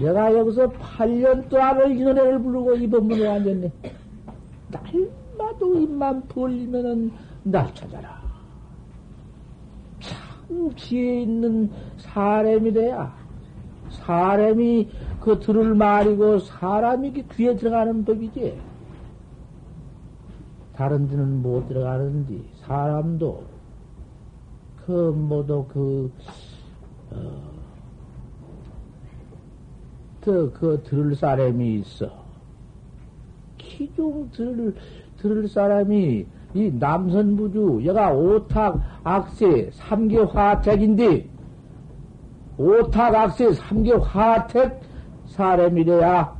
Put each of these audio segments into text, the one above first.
내가 여기서 8년 동안을 이 노래를 부르고 이 법문을 앉았네. 날마도 입만 벌리면은 날 찾아라. 참 지혜 있는 사람이래야. 사람이 그 들을 말이고 사람이 귀에 들어가는 법이지. 다른 데는 못 들어가는데 사람도 그 모두 그 어, 그, 그 들을 사람이 있어. 키중 들을, 들을 사람이 이 남선부주, 얘가 오탁, 악세, 삼계 화택인데, 오탁, 악세, 삼계 화택 사람이래야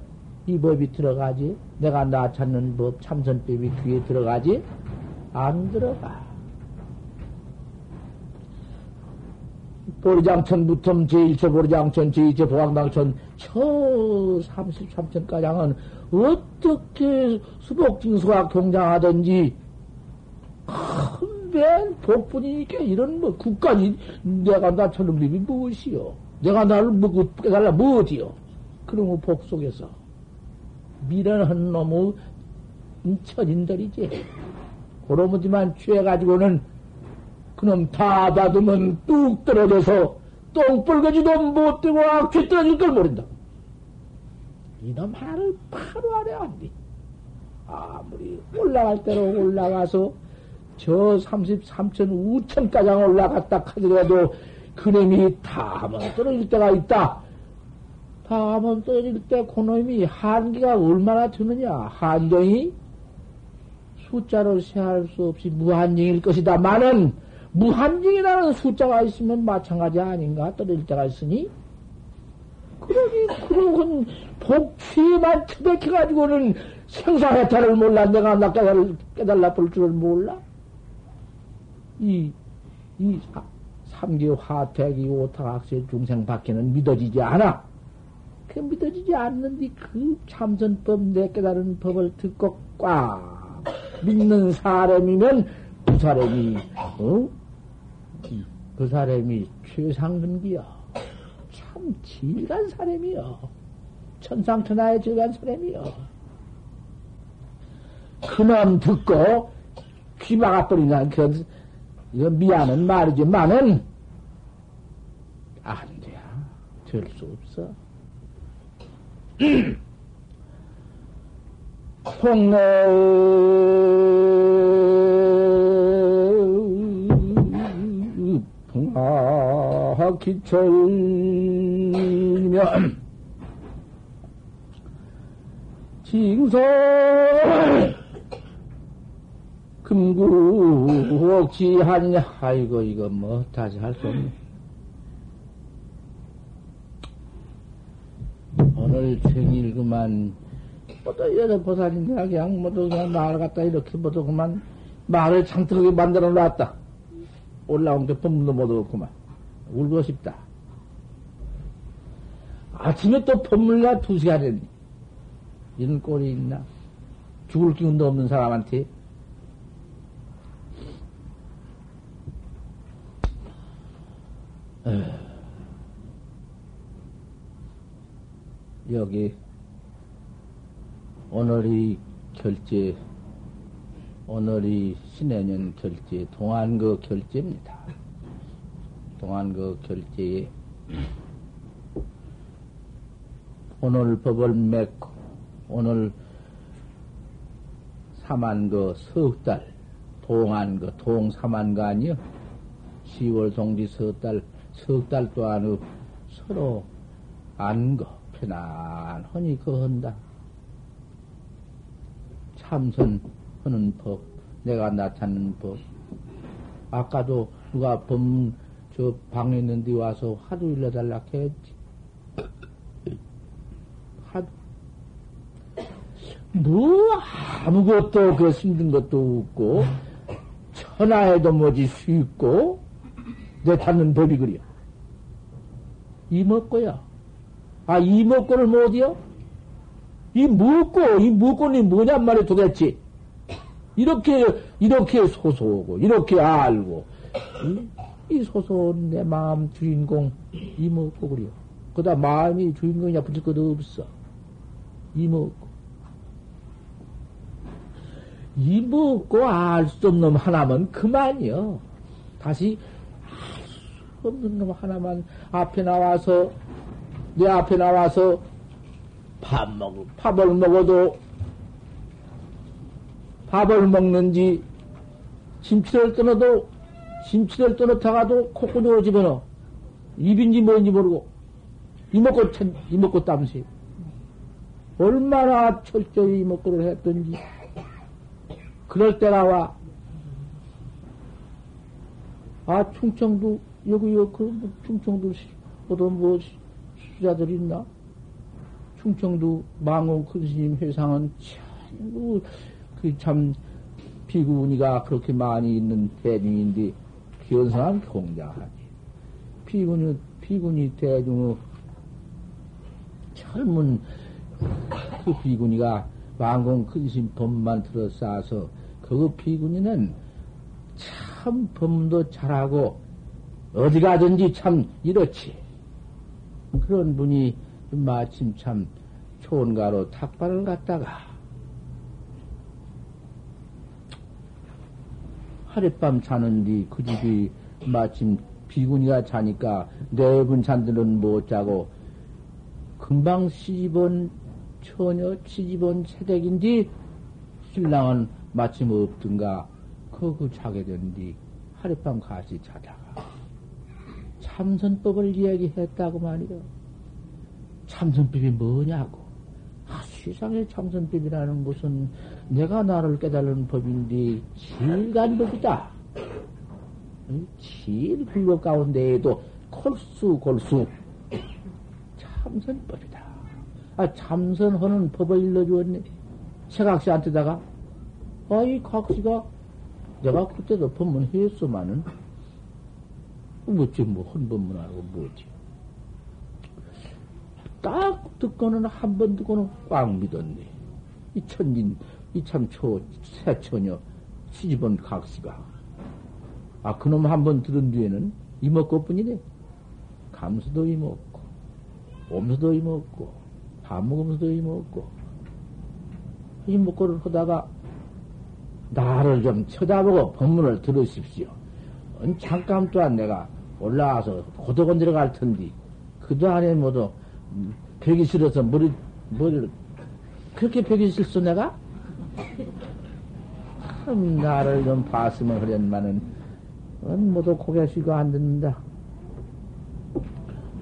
이 법이 들어가지. 내가 나 찾는 법, 참선법이 귀에 들어가지? 안 들어가. 보리장천부터 제1초 보리장천, 제2초 보강당천, 저 33천가량은 어떻게 수복징수가 경장하든지, 큰맨 복분이니까 이런 뭐 국가지, 내가 나 천능림이 무엇이요? 내가 나를 뭐, 깨달라 뭐지요? 그러면 복 속에서. 미련한 놈의 천인들이지. 그러면지만 취해가지고는 그놈 다 받으면 뚝 떨어져서 똥벌거지도 못 되고 악취 떨어질 걸 모른다. 이놈 하나를 바로 아래 안 돼. 아무리 올라갈 대로 올라가서 저 33천 우천가장 올라갔다 하더라도 그놈이 다 한번 떨어질 때가 있다. 다 한번 떨어질 때 그놈이 한기가 얼마나 드느냐. 한정이 숫자로 세할 수 없이 무한정일 것이다. 많은 무한정이라는 숫자가 있으면 마찬가지 아닌가? 떨어질 때가 있으니? 그러니, 그런 복취만 처박혀가지고는 생사해탈을 몰라. 내가 나 깨달라, 깨달라 볼 줄을 몰라. 이, 이 삼계 화택이 오타각세 중생 밖에는 믿어지지 않아. 그 믿어지지 않는데 그 참선법 내 깨달은 법을 듣고 꽉 믿는 사람이면 그 사람이 어? 그 사람이 최상근기야. 참 질간 사람이여. 천상천하에 질간 사람이여. 그놈 듣고 귀 막아버리나, 그, 이거 미안한 말이지만은, 안 돼. 될 수 없어. 홍 내 기철이면 징소 금구 억지하냐? 아이고 이거 뭐 다시 할 수 없네. 오늘 생일 그만. 뭐또 여러 보살인데 그냥 뭐도 그냥 말을 갖다 이렇게 뭐도 그만 말을 창특하게 만들어 놨다 올라온 게 법문도 못 얻었구만 울고 싶다. 아침에 또 법문가 두 시간 했니? 이런 꼴이 있나? 죽을 기운도 없는 사람한테. 여기 오늘이 결제, 오늘이 신해년 결제, 동안거 결제입니다. 동안 그 결제에 오늘 법을 맺고 오늘 그 석달 동안 그 동삼한가 아니요 10월 동지 석달 석달 또한 서로 안거 편안하니 그 한다. 참선 하는 법 내가 나타낸 법 아까도 누가 법저 방에 있는데 와서 하도 일러달라 했지. 하도. 뭐, 아무것도 그 힘든 것도 없고, 천하에도 뭐지 쉽고, 내 닿는 법이 그려. 이먹고야. 아, 이먹고를 못이요? 이 먹고, 이 먹고는 뭐냔 말이야 도대체. 이렇게, 이렇게 소소하고, 이렇게 알고, 이 소소한 내 마음 주인공 이먹고 그려. 그다 마음이 주인공이냐 붙일 것도 없어. 이먹고. 이먹고 알 수 없는 놈 하나면 그만이요. 다시 알 수 없는 놈 하나만 앞에 나와서, 내 앞에 나와서 밥 먹어, 밥을 먹어도 밥을 먹는지 심치를 떠나도 심치를 떠놓다가도 콧구멍으로 집어넣어. 입인지 뭔지 모르고 이먹고 천, 이먹고 땀시 얼마나 철저히 이먹고를 했던지 그럴 때가 와. 아 충청도 여기 여기 그뭐 충청도 어떤 뭐 수자들 있나? 충청도 망원 큰 스님 회상은 참 그 참 비구니가 그렇게 많이 있는 대중인데 기원상한 공자하지. 비구니 비구니 대중의 젊은 그 비구니가 왕공 큰신 법만 들어싸서 그 비구니는 참 법도 잘하고 어디 가든지 참 이렇지. 그런 분이 마침 참 초원가로 탁발을 갔다가 하룻밤 자는데 그 집이 마침 비구니가 자니까 네분 잔들은 못 자고 금방 시집온 처녀 시집온 새댁인지 신랑은 마침 없든가 거그 자게 된뒤 하룻밤 같이 자다가 참선법을 이야기했다고 말이요. 참선법이 뭐냐고. 아, 세상에 참선법이라는 것은 내가 나를 깨달은 법인데 제일 간법이다. 제일 불법 가운데에도 골수 골수 참선법이다. 아, 참선하는 법을 일러주었네. 최각시한테다가, 아, 이 각시가 내가 그때도 법문했어만은, 뭐지, 뭐, 헌 법문하고 뭐지. 딱 듣고는 한 번 듣고는 꽉 믿었네. 이 천진, 이참 초, 새처녀, 시집온 각시가. 아, 그놈 한 번 들은 뒤에는 이먹고 뿐이네. 감수도 이먹고, 옴수도 이먹고, 밥 먹으면서도 이먹고, 이먹고를 하다가, 나를 좀 쳐다보고 법문을 들으십시오. 잠깐 또한 내가 올라와서 고도건 들어갈 텐데, 그도 안에 모두 벽이 싫어서 머리, 머리를, 그렇게 벽이 싫어, 내가? 참, 나를 좀 봤으면 하련만은, 모두 고개 쉬고 안 듣는다.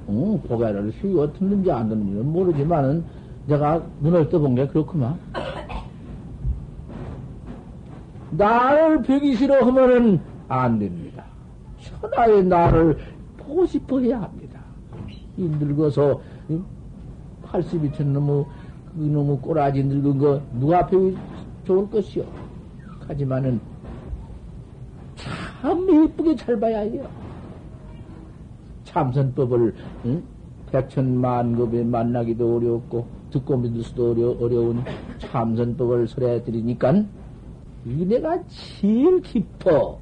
응, 고개를 쉬고 듣는지 안 듣는지는 모르지만은, 내가 눈을 떠본 게 그렇구만. 나를 벽이 싫어 하면은 안 됩니다. 천하의 나를 보고 싶어 해야 합니다. 이 늙어서 80이 천 너무 그 너무 꼬라지 늙은 거 누가 앞에 좋을 것이요. 하지만은 참 예쁘게 잘 봐야 해요. 참선법을 응? 백천만급에 만나기도 어렵고 듣고 믿을 수도 어려, 어려운 참선법을 설해 드리니까 은혜가 제일 깊어.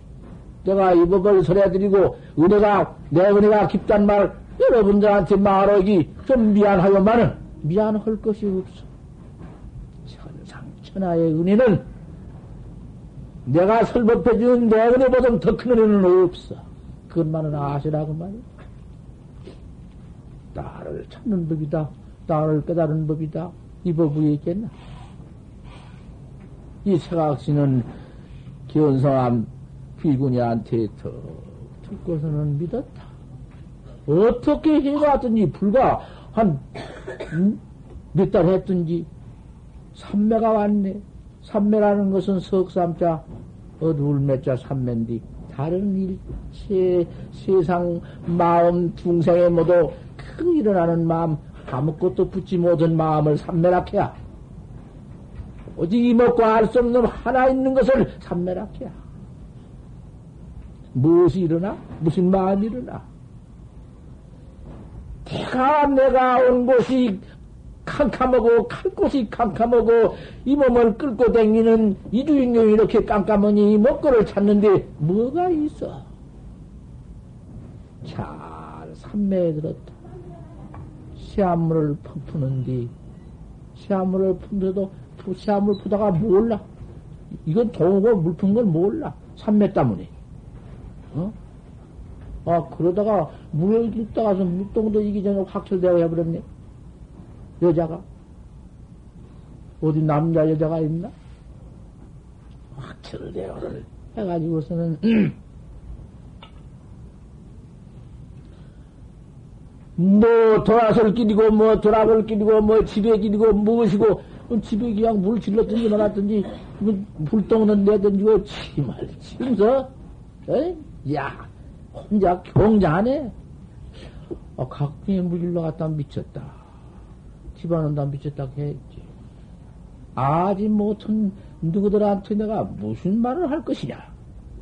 내가 이 법을 설해 드리고 은혜가 내 은혜가 깊단 말 여러분들한테 말하기 좀 미안하여만은 미안할 것이 없어. 천하의 은혜는 내가 설법해주는 내 은혜보다 더 큰 은혜는 없어. 그것만은 아시라고 말이야. 나를 찾는 법이다. 나를 깨달은 법이다. 이법 위에 있겠나? 이 세각씨는 기원성함 비구니한테 더 듣고서는 믿었다. 어떻게 해갔든지 불과 한 몇 달 했든지 삼매가 왔네. 삼매라는 것은 석삼자 어두울 매자 삼매인데 다른 일체 세상 마음 중생에 모두 큰 일어나는 마음 아무것도 붙지 못한 마음을 삼매락해야 오직 이먹고 알 수 없는 하나 있는 것을 삼매락해야 무엇이 일어나? 무슨 마음이 일어나? 내가 내가 온 곳이 캄캄하고 칼 곳이 캄캄하고 이 몸을 끌고 다니는 이 주인공이 이렇게 깜깜하니 먹거를 찾는데 뭐가 있어? 잘 삼매에 들었다. 시한물을 푸는디, 시한물을 푼데도 시한물 푸다가 몰라. 이건 동고 물푼 걸 몰라. 산매 때문에. 어? 아, 그러다가 물에 있다가서 물동도 이기 전에 확철되어 해버렸네. 여자가. 어디 남자 여자가 있나? 확철되어를 해가지고서는, 뭐, 돌아설 길이고, 뭐, 돌아볼 길이고, 뭐, 집에 길이고, 무엇이고, 집에 그냥 물 질렀든지 말았든지, 뭐, 불똥은 내든지고, 치말, 치면서, 야, 혼자 경자하네. 아, 각종의 물질로 갖다 미쳤다. 집안은 다 미쳤다 했지. 아직 못한 누구들한테 내가 무슨 말을 할 것이냐.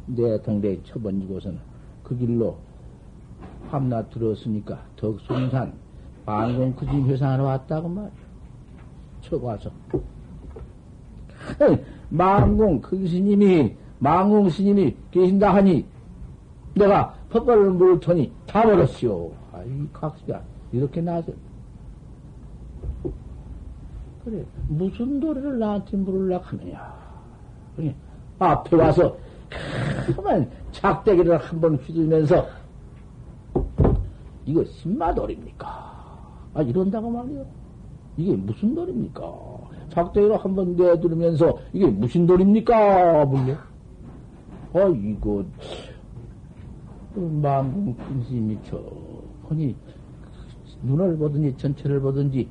내 동대에 쳐번지고서는 그 길로 밤낮 들었으니까 덕순산 만공 그집 회상하러 왔다고 말이야. 쳐가서. 만공 그 스님이, 만공 스님이 계신다 하니 내가 법벌을 물을 터니 다 버렸시오. 아이, 각시가 이렇게 나서. 그래, 무슨 노래를 나한테 물으려고 하느냐. 그래, 앞에 와서, 가만 작대기를 한 번 휘두르면서, 이거 신마돌입니까? 아, 이런다고 말이요. 이게 무슨 돌입니까? 작대기를 한 번 내두르면서, 이게 무슨 돌입니까? 물려. 아, 이거, 마음 근심이 저하니 눈을 보든지 전체를 보든지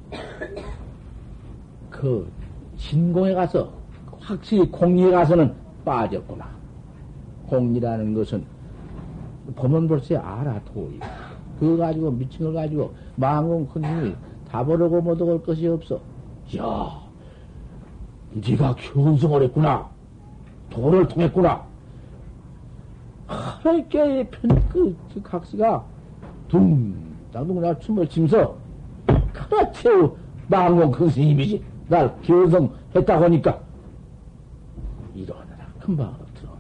그 진공에 가서 확실히 공리에 가서는 빠졌구나. 공리라는 것은 보면 벌써 알아 도이. 그거 가지고 미친 걸 가지고 망공 큰힘이 다 버리고 못 얻을 것이 없어. 야, 네가 견성을 했구나. 도를 통했구나. 하나님께 그, 그 각시가 둥, 당둥나 춤을 치면서 그렇지, 망공 큰 스님이지. 날 기원성했다고 하니까 일어나라. 금방으로 들어.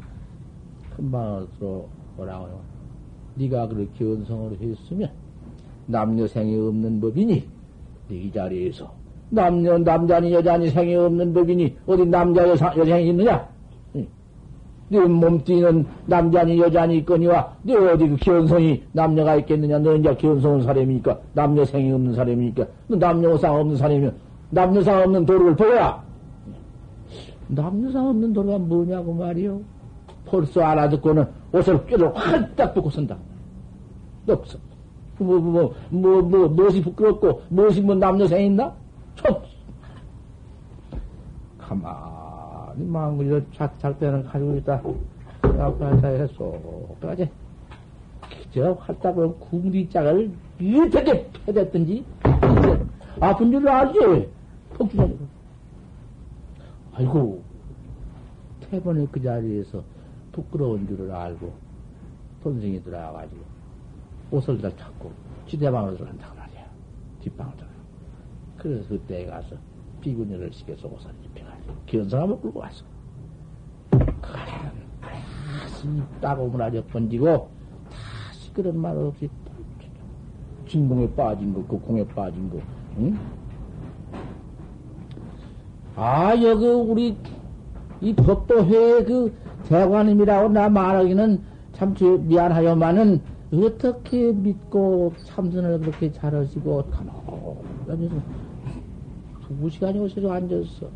금방으로 들어오라고요. 네가 그렇게 기원성을 했으면 남녀 생이 없는 법이니 네 자리에서 남녀 남자니 여자니 생이 없는 법이니 어디 남자 여사, 여생이 있느냐? 네 몸띠는 남자니 여자니 있거니와 네 어디 그 기원성이 남녀가 있겠느냐? 너 이제 기원성은 사람이니까 남녀생이 없는 사람이니까 너 남녀상 없는 사람이면 남녀상 없는 도를 보여라. 남녀상 없는 도가 뭐냐고 말이요. 벌써 알아듣고는 옷을 뼈를 활딱 벗고 선다. 없어. 뭐, 뭐, 뭐, 뭐, 무엇이 부끄럽고, 무엇이 뭐 남녀생 있나? 첫. 가만 히 마음을 잘 때는 가지고 있다. 앞에 한다 해서, 까지. 저 활딱을 궁디 짝을 어떻게 펴댔든지, 아픈 줄 알지? 폭주자니까. 아이고, 태번에 그 자리에서 부끄러운 줄을 알고, 돈생이 들어와가지고, 옷을 다 찾고, 지대방으로 들어간다고 말이야. 뒷방으로 들어가. 그래서 그때 가서 비구니를 시켜서 옷을 입혀가지고, 기원사람을 끌고 왔어. 그가는 다시 따고 문화적 번지고, 다시 그런 말 없이, 진공에 빠진 거, 그 공에 빠진 거, 응? 아, 여기 우리 이 법도회 그 대관님이라고 나 말하기는 참 미안하여만은 어떻게 믿고 참선을 그렇게 잘하시고 가만히 두 시간이 오셔서 앉았어.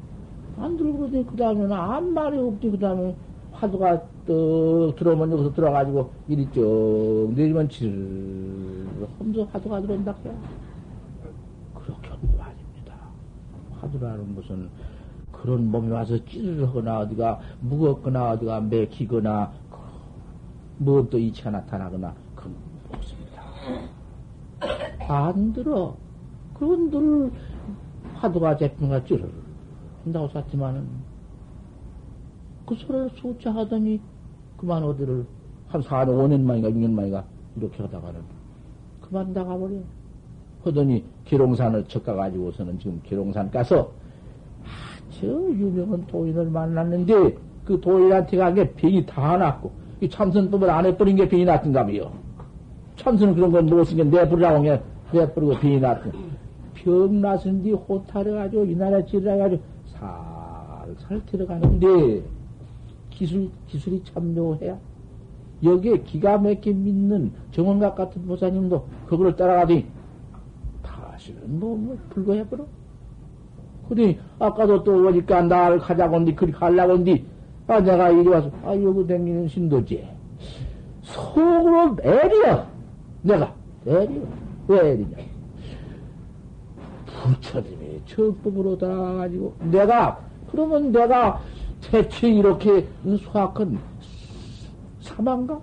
안 들고더니 그 다음에는 아무 말이 없지. 그 다음에 화두가 떡 들어오면 여기서 들어가지고 이리 쭉 내리면 질 험서 화두가 들어온다. 그렇게 하는 거 아닙니다. 화두라는 것은 그런 몸이 와서 찌르거나 어디가 무겁거나 어디가 맥히거나 무엇도 이치가 나타나거나 그건 없습니다. 안 들어. 그건 늘 화두가 제품가 찌르 한다고 쐈지만은 그 소리를 숫자 하더니 그만 어디를 한 4년, 5년 만인가 6년 만인가 이렇게 하다가는 그만 나가버려. 하더니 기롱산을 척가가지고서는 지금 기롱산 가서 저 유명한 도인을 만났는데 그 도인한테 간게 병이 다 났고 이 참선법을 안 해버린 게 병이 났던가며 참선은 그런 건 무엇인 게 내버리라고 그냥 내버리고 병이 났던 병 났은 뒤 호탈해가지고 이 나라 찔러가지고 살살 들어가는데 기술, 기술이 참 묘해야. 여기에 기가 막히게 믿는 정원각 같은 보사님도 그거를 따라가더니 다시는 뭐, 뭐, 불거해버려. 그러니 아까도 또 오니까 나를 가자고 한디, 그리 가려고 한디, 아, 내가 이리 와서, 아, 여기 댕기는 신도지. 속으로 애리야. 내가. 애리야. 왜 애리냐. 부처님이 적법으로 달아가지고, 내가, 그러면 내가 대체 이렇게 수학은 사망가?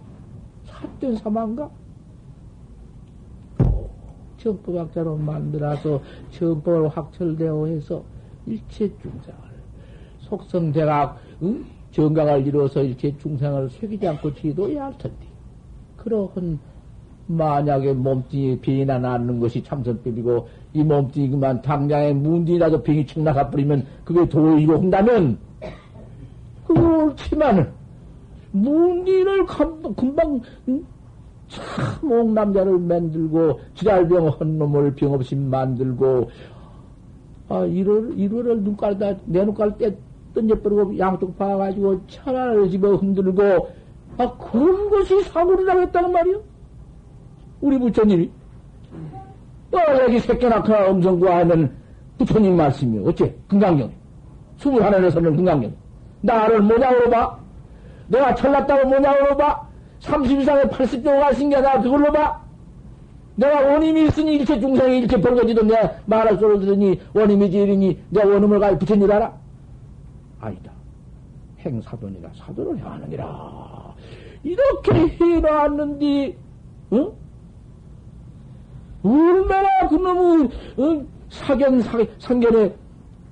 삿된 사망가? 정법학자로 만들어서 정법을 확철되어 해서 일체 중생을 속성대각 응? 정각을 이루어서 일체 중생을 새기지 않고 지도해야 할 텐데 그러한 만약에 몸뚱이 병이 나는 것이 참선법이고 이 몸뚱이 그만 당장에 문디라도 병이 척 나가버리면 그게 도의고 한다면 그렇지만은 문디를 금방 참 옥남자를 만들고 지랄병 한 놈을 병 없이 만들고 아 이를 이를 눈깔다 내 눈깔 때 던져버리고 양쪽 봐가지고 천하를 집어 흔들고 아 그런 것이 사물이라고 했다는 말이요 우리 부처님이 또 여기 새끼 낳거나 음성구 하면 부처님 말씀이요 어째 금강경 스물 하나에서는 금강경 나를 뭐냐고 봐 내가 철났다고 뭐냐고 봐 30 이상에 80도가 생겨나 그걸로 봐. 내가 원임이 있으니 이렇게 중생이 이렇게 벌거지도 내가 말할 소리 들으니 원임이지 이러니 내가 원음을 가 붙인 줄 알아? 아니다. 행사돈이라 사돈을 행하느니라. 이렇게 해놨는데, 응? 얼마나 그놈의, 응? 사견, 사, 상견에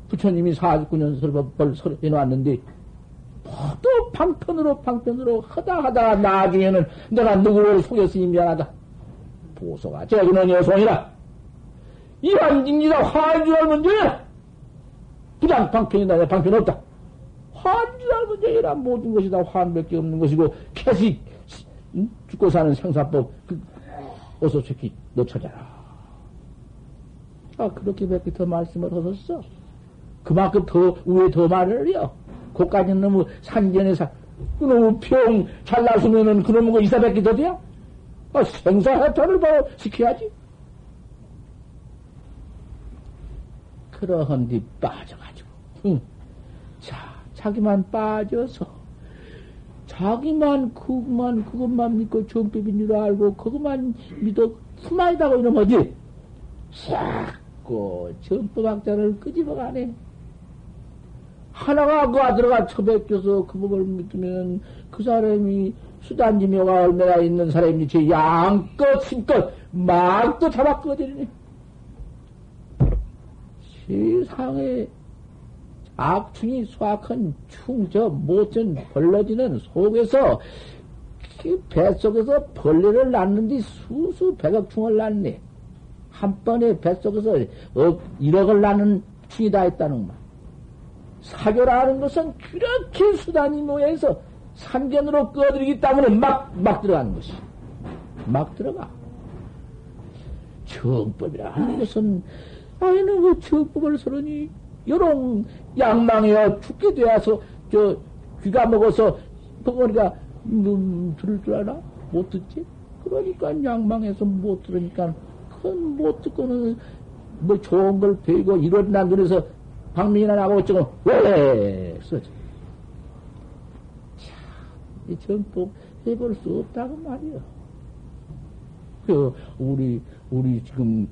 부처님이 49년 설법을 해놨는데, 또 방편으로 방편으로 하다 하다가 나중에는 내가 누구를 속였으니 미안하다. 보소가 제그는 여송이라. 이한징지다 화인줄 문제야. 그냥 방편이다. 내 방편 없다. 환주할 문제이라 모든 것이 다 환밖에 없는 것이고 캐시 응? 죽고 사는 생사법 그, 어서 새끼 너 찾아라. 아 그렇게 밖에 더 말씀을 하셨어. 그만큼 더 위에 더 말을 해요. 그까지는 너무 산전에서 그놈의 병 잘나서면은 그놈의 거 이사밖에 더 돼야? 아, 생사해탈을 바로 시켜야지. 그러한 뒤 빠져가지고, 응. 자, 자기만 빠져서, 자기만 그것만, 그것만 믿고 정법인 줄 알고, 그것만 믿어, 수마이다고 이러면 어디? 자꾸 정법학자를 끄집어가네. 하나가 그 아들가 처백혀서 그 법을 믿으면 그 사람이 수단지묘가 얼마나 있는 사람인지 제 양껏 힘껏 막또 잡아꺼지니 세상에 악충이 수악한 충, 저, 못전 벌러지는 속에서, 그 뱃속에서 벌레를 낳는데 수수 백억 충을 낳네. 한 번에 뱃속에서 어, 1억을 낳는 충이 다 있다는 말. 사교라는 것은 그렇게 수단이 모여서 삼견으로 꺼드리기 때문에 막, 막 들어가는 것이. 막 들어가. 정법이라 하는 것은, 아이는 그 정법을 서러니, 요런 양망이여 죽게 되어서, 저, 귀가 먹어서, 벙어리가, 음, 들을 줄 알아? 못 듣지? 그러니까 양망해서 못 들으니까, 그건 못 듣고는, 뭐 좋은 걸 배우고, 이런 난 눈에서 박민이나 나고 어쩌고, 왜, 써지. 참, 이 정법 해볼 수 없다고 말이요. 그, 우리, 우리 지금,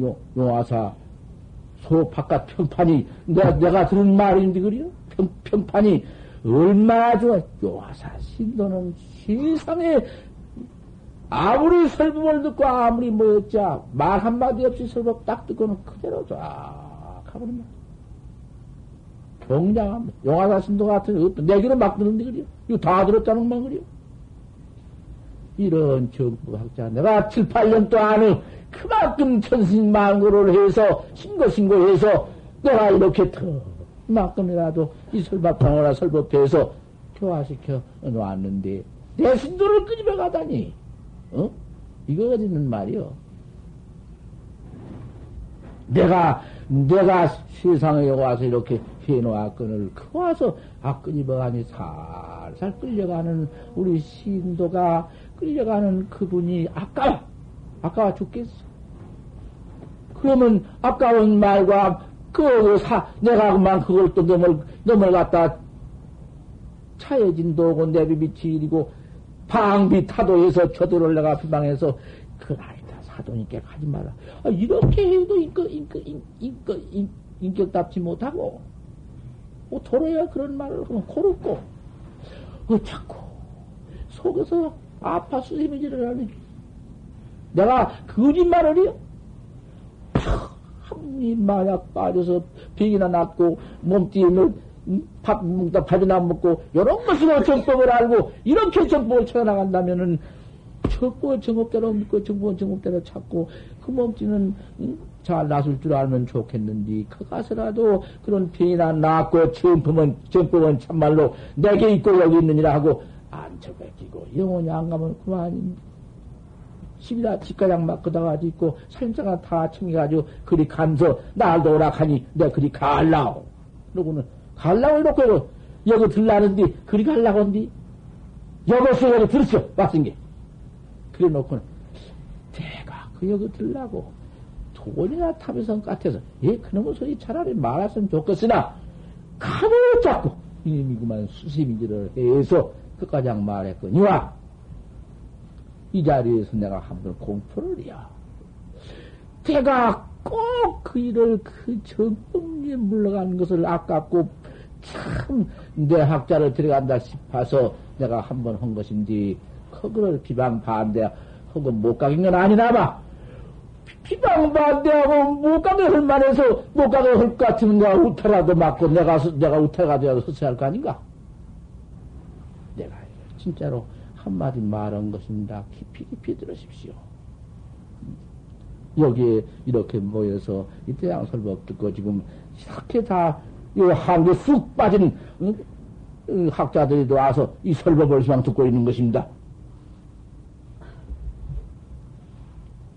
요, 요 아사, 소 바깥 평판이, 내가, 내가 들은 말인데, 그래요? 평, 평판이 얼마나 좋아. 요아사 신도는 세상에, 아무리 설법을 듣고, 아무리 뭐였자, 말 한마디 없이 설법 딱 듣고는 그대로 쫙 가버린 말. 경장, 용화사 신도 같은, 어떤, 내기로 막 듣는데, 그래요? 이거 다 들었다는 말, 그래요? 이런 정부학자, 내가 7, 8년 동안은 그만큼 천신만고를 해서, 신고신고해서, 내가 이렇게 더, 그만큼이라도 이 설법방어나 설법해서 교화시켜 놓았는데, 내 신도를 끄집어 가다니, 어? 이거 어디 있는 말이요? 내가, 내가 세상에 와서 이렇게 해놓았건을, 그 와서 악근이 뭐하니 살살 끌려가는 우리 신도가 끌려가는 그분이 아까워. 아까워 죽겠어. 그러면 아까운 말과 그 사, 내가 그만 그걸 또 넘을, 넘어갔다 차여진 도고 내비빛이 이고 방비 타도에서 내가 비방해서 그건 아니다. 사돈이께 가지 마라. 아, 이렇게 해도 인격, 인격, 인격, 인격, 인격 답지 못하고, 뭐, 도로야 그런 말을 하면 고롭고, 어, 자꾸, 속에서 아파 수세미질을 하니, 내가 거짓말을 해요? 한이 마약 빠져서 병이나 났고, 몸띠에 밥 먹다 밥이나 먹고, 요런 것으로 정법을 알고, 이렇게 정법을 쳐나간다면은, 정법을 정법대로 믿고, 정법은 정법대로 찾고, 그 몸띠는, 응? 잘 나설 줄 알면 좋겠는데, 그 가서라도 그런 병이나 났고, 정법은, 정법은 참말로 내게 있고 여기 있느니라 하고, 안 처박히고, 영원히 안 가면 그만, 집이다 집가장 막 그다가 있고, 살림자가 다 챙겨가지고, 그리 감서, 날도 오락하니, 내가 그리 갈라오. 그러고는, 갈라고 이렇게 여기 들라는데, 그리 갈라고 한디, 여기서 여기 들었어, 왔은 게. 그래 놓고는, 내가 그 여기 들라고, 돈이나 탑에선 같아서, 예, 그놈의 소리 차라리 말았으면 좋겠으나, 가만히 잡고, 이놈이 그만 수심인지를 해서, 끝까지 말했거니와, 이 자리에서 내가 한번 공포를 해야. 내가 꼭 그 일을 그 정법리에 물러간 것을 아깝고 참 내 학자를 들어간다 싶어서 내가 한번 한 것인 지 그거를 비방 반대 하고 못 가긴 건 아니나 봐. 비방 반대하고 못 가게 할 만해서 못 가게 할 것 같으면 내가 우타라도 맞고 내가 내가 우타가 되어서 헛소할 거 아닌가? 내가 진짜로 한마디 말한 것입니다. 깊이 깊이 들으십시오. 여기에 이렇게 모여서 이 태양 설법 듣고 지금 이렇게 다, 이 한개 쑥 빠진 학자들이 와서 이 설법을 그냥 듣고 있는 것입니다.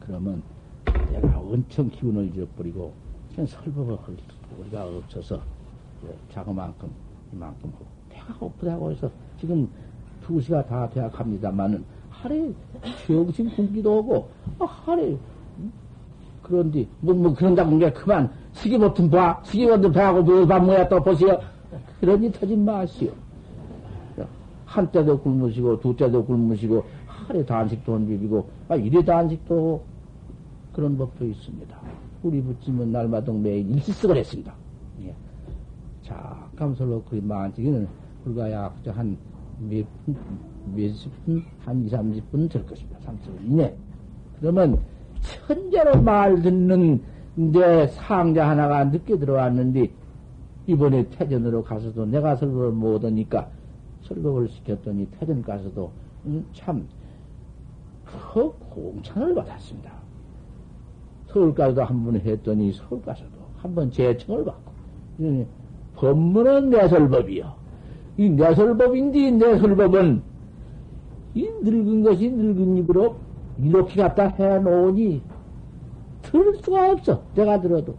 그러면 내가 엄청 기운을 잃어버리고 그냥 설법을 할 우리가 없어서 자그만큼 이만큼 하고 배가 고프다고 해서 지금 두 시가 다 대학합니다만은 하루에 정신 굶기도 하고 아, 하루에 그런데 뭐, 뭐 그런다고 게 그만 시기 버튼 봐 시기 버튼 배하고 뭐밥 뭐야 또 보세요. 일 터진 마시오. 한 때도 굶으시고 두 때도 굶으시고 하루에 단식도 안 비비고 아 이래 단식도 그런 법도 있습니다 우리 붙이면 날마다 매일 일시쓰을 했습니다 예. 자 감설로 그 만지기는 불가야 한 몇 분, 몇십 분, 한 2, 30분 될 것입니다. 30분 이내. 그러면, 천재로 말 듣는 내 상자 하나가 늦게 들어왔는데, 이번에 태전으로 가서도 내가 설법을 못 하니까, 설법을 시켰더니 태전 가서도, 음, 참, 그 공찬을 받았습니다. 서울 가서도 한 번 했더니, 서울 가서도 한 번 재청을 받고, 법문은 내설법이요. 이 내설법인데, 내설법은, 이 늙은 것이 늙은 입으로 이렇게 갖다 해놓으니, 들을 수가 없어. 내가 들어도.